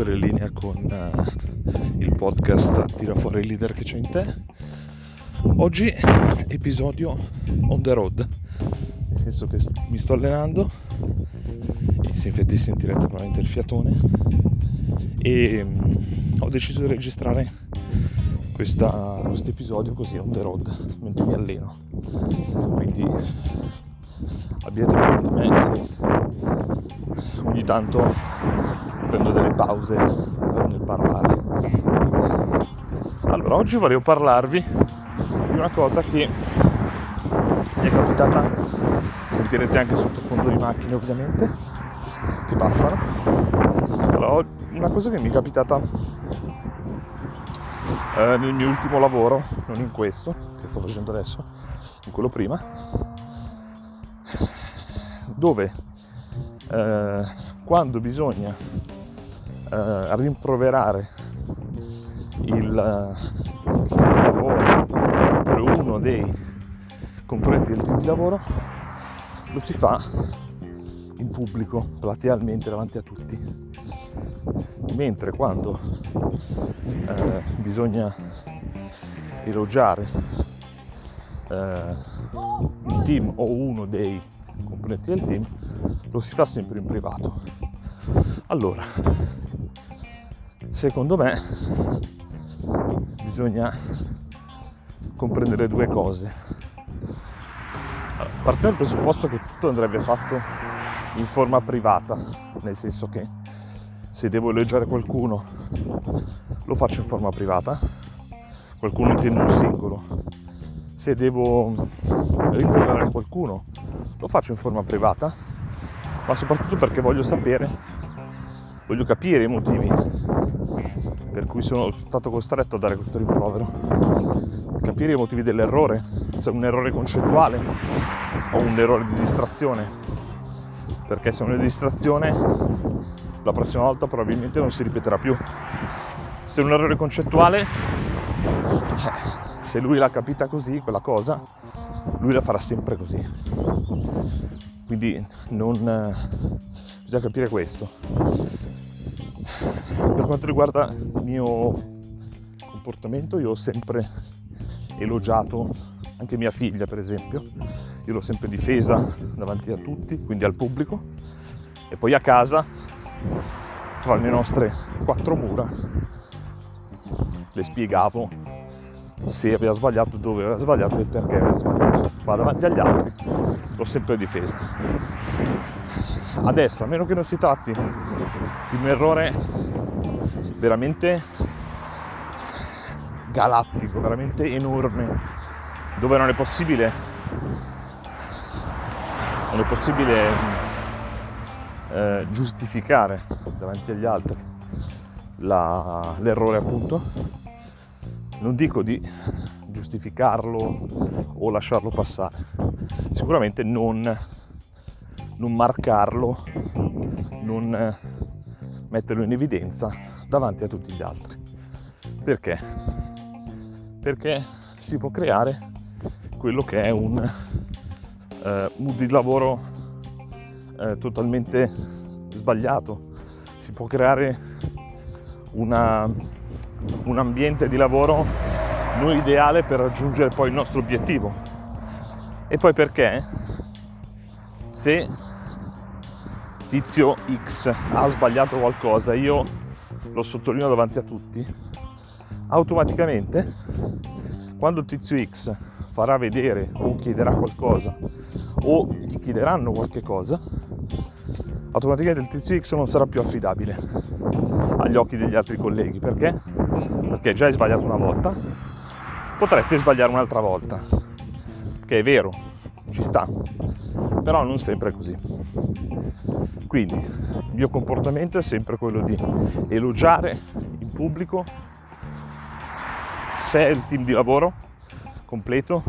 ancora in linea con uh, il podcast Tira fuori il leader che c'è in te. Oggi episodio on the road, nel senso che mi sto allenando, e se infatti sentirete probabilmente il fiatone, e um, ho deciso di registrare questo episodio così on the road mentre mi alleno. Quindi abbiate paura di me se ogni tanto prendo delle pause nel parlare. Allora, oggi volevo parlarvi di una cosa che mi è capitata, sentirete anche sottofondo di macchine ovviamente, che passano. Allora, una cosa che mi è capitata eh, nel mio ultimo lavoro, non in questo, che sto facendo adesso, in quello prima, dove eh, quando bisogna eh, rimproverare il, il lavoro per uno dei componenti del team di lavoro lo si fa in pubblico, platealmente davanti a tutti. Mentre quando eh, bisogna elogiare eh, il team o uno dei componenti del team, lo si fa sempre in privato. Allora, Secondo me bisogna comprendere due cose. Partiamo dal presupposto che tutto andrebbe fatto in forma privata, nel senso che se devo elogiare qualcuno lo faccio in forma privata, qualcuno intende un singolo. Se devo rimproverare qualcuno lo faccio in forma privata, ma soprattutto perché voglio sapere, voglio capire i motivi per cui sono stato costretto a dare questo rimprovero. Capire i motivi dell'errore, se è un errore concettuale o un errore di distrazione. Perché se è una distrazione la prossima volta probabilmente non si ripeterà più. Se è un errore concettuale, se lui l'ha capita così, quella cosa, lui la farà sempre così. Quindi non, bisogna capire questo quanto riguarda il mio comportamento, io ho sempre elogiato anche mia figlia, per esempio. Io l'ho sempre difesa davanti a tutti, quindi al pubblico. E poi a casa, fra le nostre quattro mura, le spiegavo se aveva sbagliato, dove aveva sbagliato e perché aveva sbagliato. Ma davanti agli altri l'ho sempre difesa. Adesso, a meno che non si tratti di un errore veramente galattico, veramente enorme, dove non è possibile, non è possibile eh, giustificare davanti agli altri la, l'errore appunto. Non dico di giustificarlo o lasciarlo passare, sicuramente non, non marcarlo, non metterlo in evidenza davanti a tutti gli altri. Perché? Perché si può creare quello che è un eh, mood di lavoro eh, totalmente sbagliato. Si può creare una, un ambiente di lavoro non ideale per raggiungere poi il nostro obiettivo. E poi perché se tizio X ha sbagliato qualcosa, io lo sottolineo davanti a tutti, automaticamente quando il tizio X farà vedere o chiederà qualcosa o gli chiederanno qualche cosa, automaticamente il tizio X non sarà più affidabile agli occhi degli altri colleghi. Perché? Perché già hai sbagliato una volta, potresti sbagliare un'altra volta, che è vero, ci sta, però non sempre è così. Quindi il mio comportamento è sempre quello di elogiare in pubblico se è il team di lavoro completo,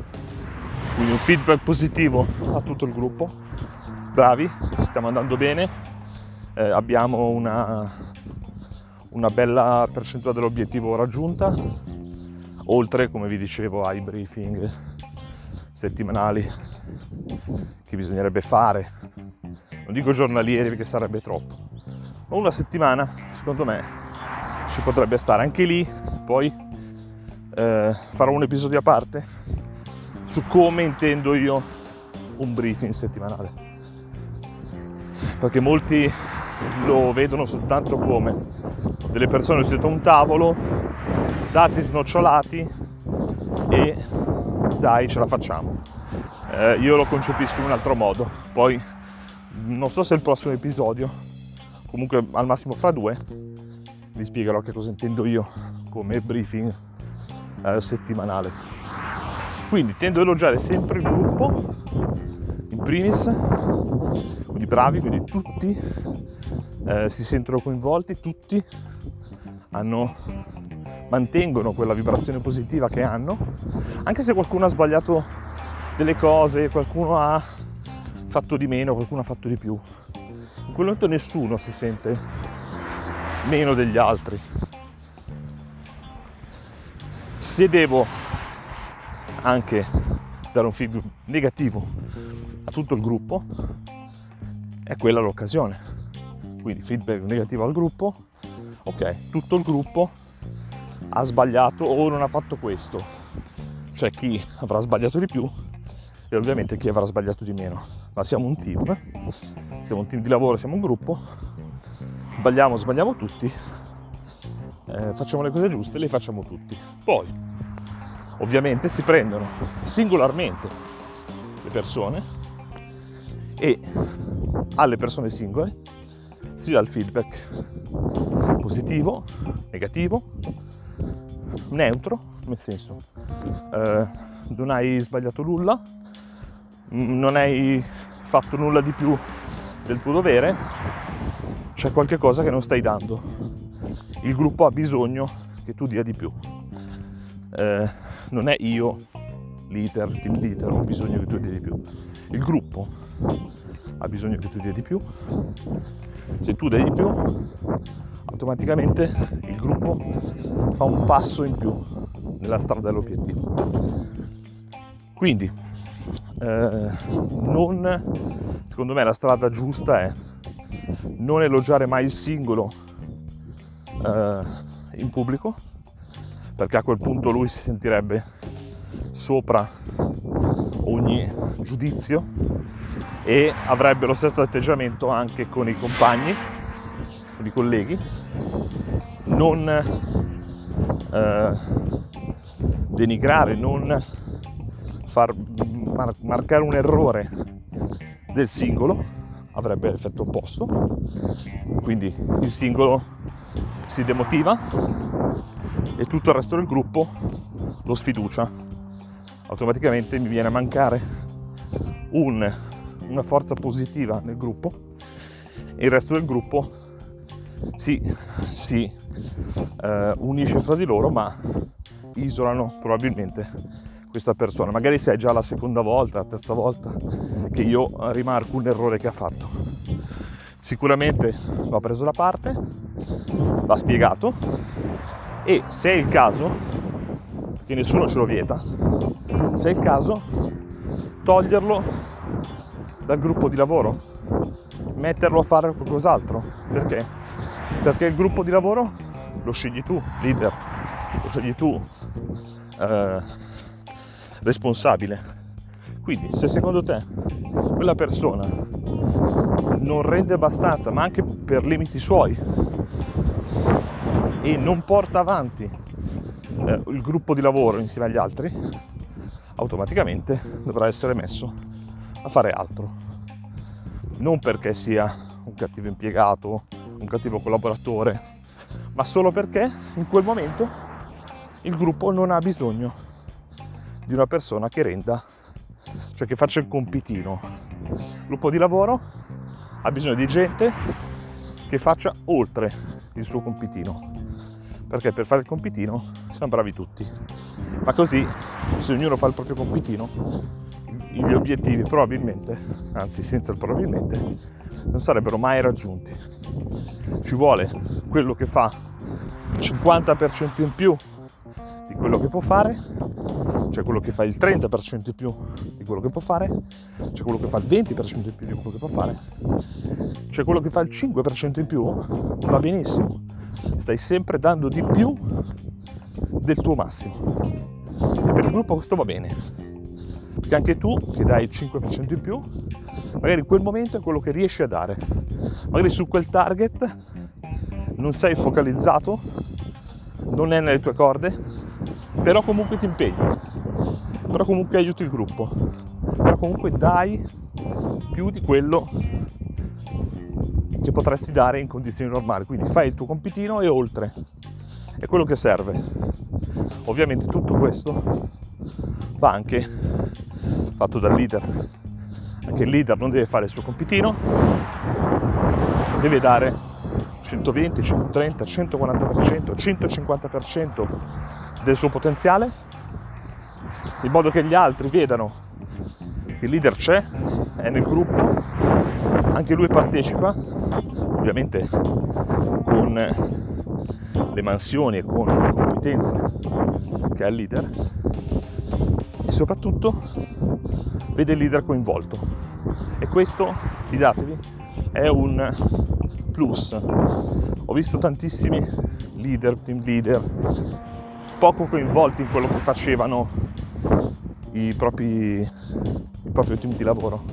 quindi un feedback positivo a tutto il gruppo. Bravi, stiamo andando bene, eh, abbiamo una, una bella percentuale dell'obiettivo raggiunta, oltre, come vi dicevo, ai briefing settimanali che bisognerebbe fare. Non dico giornalieri perché sarebbe troppo, ma una settimana secondo me ci potrebbe stare. Anche lì poi eh, farò un episodio a parte su come intendo io un briefing settimanale. Perché molti lo vedono soltanto come delle persone sedute a un tavolo dati snocciolati e dai ce la facciamo eh, io lo concepisco in un altro modo poi non so se il prossimo episodio comunque al massimo fra due vi spiegherò che cosa intendo io come briefing eh, settimanale. Quindi tendo a elogiare sempre il gruppo, in primis, quindi bravi, quindi tutti eh, si sentono coinvolti, tutti hanno, mantengono quella vibrazione positiva che hanno, anche se qualcuno ha sbagliato delle cose, qualcuno ha fatto di meno, qualcuno ha fatto di più. In quel momento nessuno si sente meno degli altri, se devo anche dare un feedback negativo a tutto il gruppo, è quella l'occasione. Quindi feedback negativo al gruppo, ok, tutto il gruppo ha sbagliato o non ha fatto questo. Cioè chi avrà sbagliato di più e ovviamente chi avrà sbagliato di meno. Ma siamo un team, siamo un team di lavoro, siamo un gruppo, sbagliamo, sbagliamo tutti eh, facciamo le cose giuste, le facciamo tutti. Poi, ovviamente, si prendono singolarmente le persone e alle persone singole si dà il feedback positivo, negativo, neutro, nel senso eh, non hai sbagliato nulla, non hai fatto nulla di più del tuo dovere, c'è qualche cosa che non stai dando il gruppo ha bisogno che tu dia di più. Eh, non è io, leader, team leader, ho bisogno che tu dia di più. Il gruppo ha bisogno che tu dia di più. Se tu dai di più, automaticamente il gruppo fa un passo in più nella strada dell'obiettivo. Quindi, eh, non, secondo me la strada giusta è non elogiare mai il singolo eh, in pubblico perché a quel punto lui si sentirebbe sopra ogni giudizio e avrebbe lo stesso atteggiamento anche con i compagni, con i colleghi, non eh, denigrare, non far mar- marcare un errore del singolo, avrebbe l'effetto opposto, quindi il singolo si demotiva e tutto il resto del gruppo lo sfiducia. Automaticamente mi viene a mancare un, una forza positiva nel gruppo e il resto del gruppo si, si eh, unisce fra di loro ma isolano probabilmente questa persona. Magari se è già la seconda volta, la terza volta che io rimarco un errore che ha fatto. Sicuramente va preso da parte, va spiegato e se è il caso, che nessuno ce lo vieta, se è il caso, toglierlo dal gruppo di lavoro, metterlo a fare qualcos'altro. Perché? Perché il gruppo di lavoro lo scegli tu, leader, lo scegli tu, eh, responsabile. Quindi se secondo te quella persona non rende abbastanza, ma anche per limiti suoi, e non porta avanti eh, il gruppo di lavoro insieme agli altri, automaticamente dovrà essere messo a fare altro. Non perché sia un cattivo impiegato, un cattivo collaboratore, ma solo perché in quel momento il gruppo non ha bisogno di una persona che renda, cioè che faccia il compitino. Il gruppo di lavoro ha bisogno di gente che faccia oltre il suo compitino perché per fare il compitino siamo bravi tutti. Ma così, se ognuno fa il proprio compitino, gli obiettivi probabilmente, anzi senza il probabilmente, non sarebbero mai raggiunti. Ci vuole quello che fa il 50% in più di quello che può fare c'è quello che fa il 30% in più di quello che può fare, c'è quello che fa il 20% in più di quello che può fare, c'è quello che fa il 5% in più, va benissimo, stai sempre dando di più del tuo massimo. E per il gruppo questo va bene, perché anche tu che dai il 5% in più, magari in quel momento è quello che riesci a dare, magari su quel target non sei focalizzato, non è nelle tue corde, però comunque ti impegni, però comunque aiuti il gruppo, però comunque dai più di quello che potresti dare in condizioni normali, quindi fai il tuo compitino e oltre, è quello che serve. Ovviamente tutto questo va anche. Fatto dal leader, anche il leader non deve fare il suo compitino, deve dare 120, 130, 140%, 150% del suo potenziale, in modo che gli altri vedano che il leader c'è, è nel gruppo, anche lui partecipa, ovviamente con le mansioni e con le competenze che ha il leader soprattutto vede il leader coinvolto e questo, fidatevi, è un plus. Ho visto tantissimi leader, team leader, poco coinvolti in quello che facevano i propri, il proprio team di lavoro.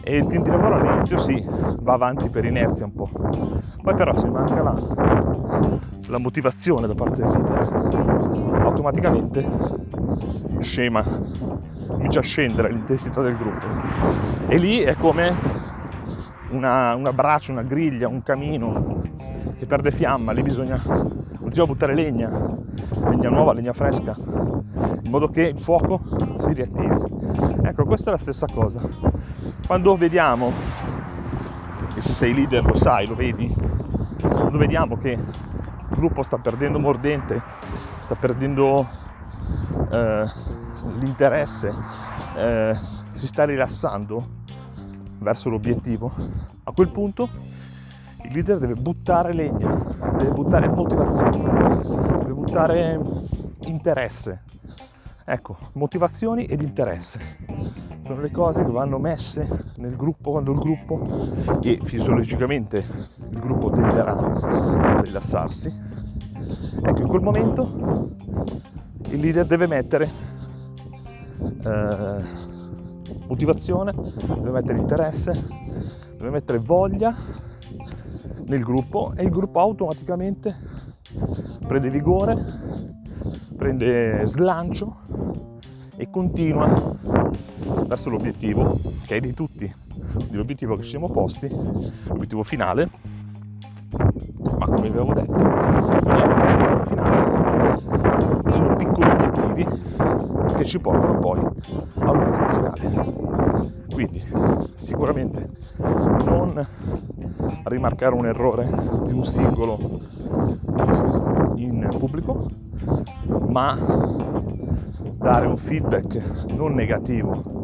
E il team di lavoro all'inizio sì, va avanti per inerzia un po', poi però se manca la, la motivazione da parte del leader, automaticamente scema, comincia a scendere l'intensità del gruppo. E lì è come una, una braccia, una griglia, un camino che perde fiamma, lì bisogna continuare a buttare legna, legna nuova, legna fresca, in modo che il fuoco si riattivi. Ecco, questa è la stessa cosa. Quando vediamo, e se sei leader lo sai, lo vedi, quando vediamo che il gruppo sta perdendo mordente, sta perdendo eh, l'interesse, eh, si sta rilassando verso l'obiettivo, a quel punto il leader deve buttare legna, deve buttare motivazione, deve buttare interesse. Ecco, motivazioni ed interesse sono le cose che vanno messe nel gruppo quando il gruppo, e fisiologicamente il gruppo tenderà a rilassarsi. Ecco, in quel momento il leader deve mettere eh, motivazione, deve mettere interesse, deve mettere voglia nel gruppo e il gruppo automaticamente prende vigore, prende slancio e continua verso l'obiettivo che è di tutti, l'obiettivo che ci siamo posti, l'obiettivo finale, ma come vi avevo detto, non è l'obiettivo finale, sono piccoli obiettivi che ci portano poi all'obiettivo finale. Quindi sicuramente non rimarcare un errore di un singolo in pubblico, ma dare un feedback non negativo,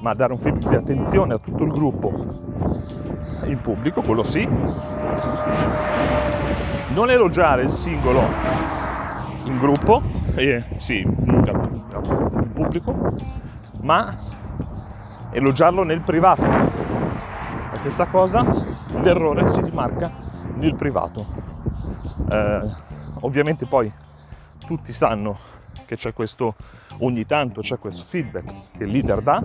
ma dare un feedback di attenzione a tutto il gruppo in pubblico, quello sì. Non elogiare il singolo in gruppo, eh, sì, in pubblico, ma elogiarlo nel privato. La stessa cosa, l'errore si rimarca nel privato. Eh, ovviamente poi tutti sanno che c'è questo, ogni tanto c'è questo feedback che il leader dà,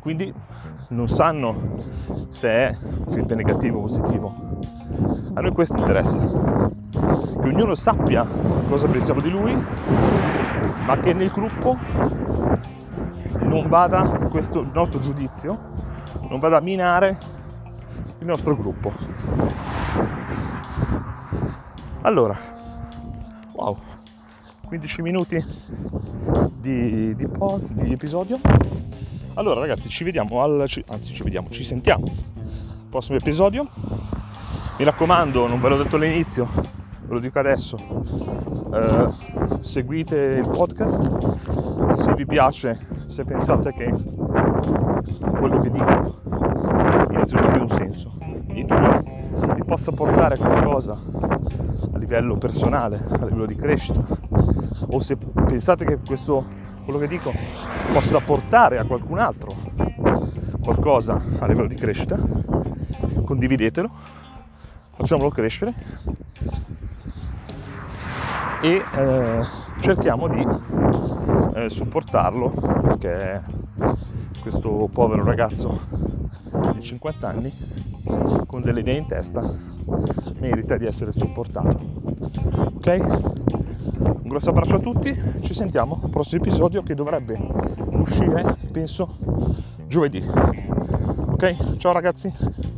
quindi non sanno se è feedback negativo o positivo. A noi questo interessa, che ognuno sappia cosa pensiamo di lui, ma che nel gruppo non vada questo nostro giudizio, non vada a minare il nostro gruppo. Allora, wow, 15 minuti di, di, di episodio. Allora ragazzi, ci vediamo al... anzi ci vediamo, ci sentiamo prossimo episodio. Mi raccomando, non ve l'ho detto all'inizio, ve lo dico adesso, eh, seguite il podcast, se vi piace, se pensate che quello che dico innanzitutto abbia un senso due, vi possa portare qualcosa a livello personale, a livello di crescita, o se pensate che questo quello che dico possa portare a qualcun altro qualcosa a livello di crescita, condividetelo, facciamolo crescere e eh, cerchiamo di eh, supportarlo perché questo povero ragazzo di 50 anni con delle idee in testa merita di essere supportato. Ok? Un grosso abbraccio a tutti, ci sentiamo al prossimo episodio che dovrebbe uscire, penso, giovedì. Ok? Ciao ragazzi!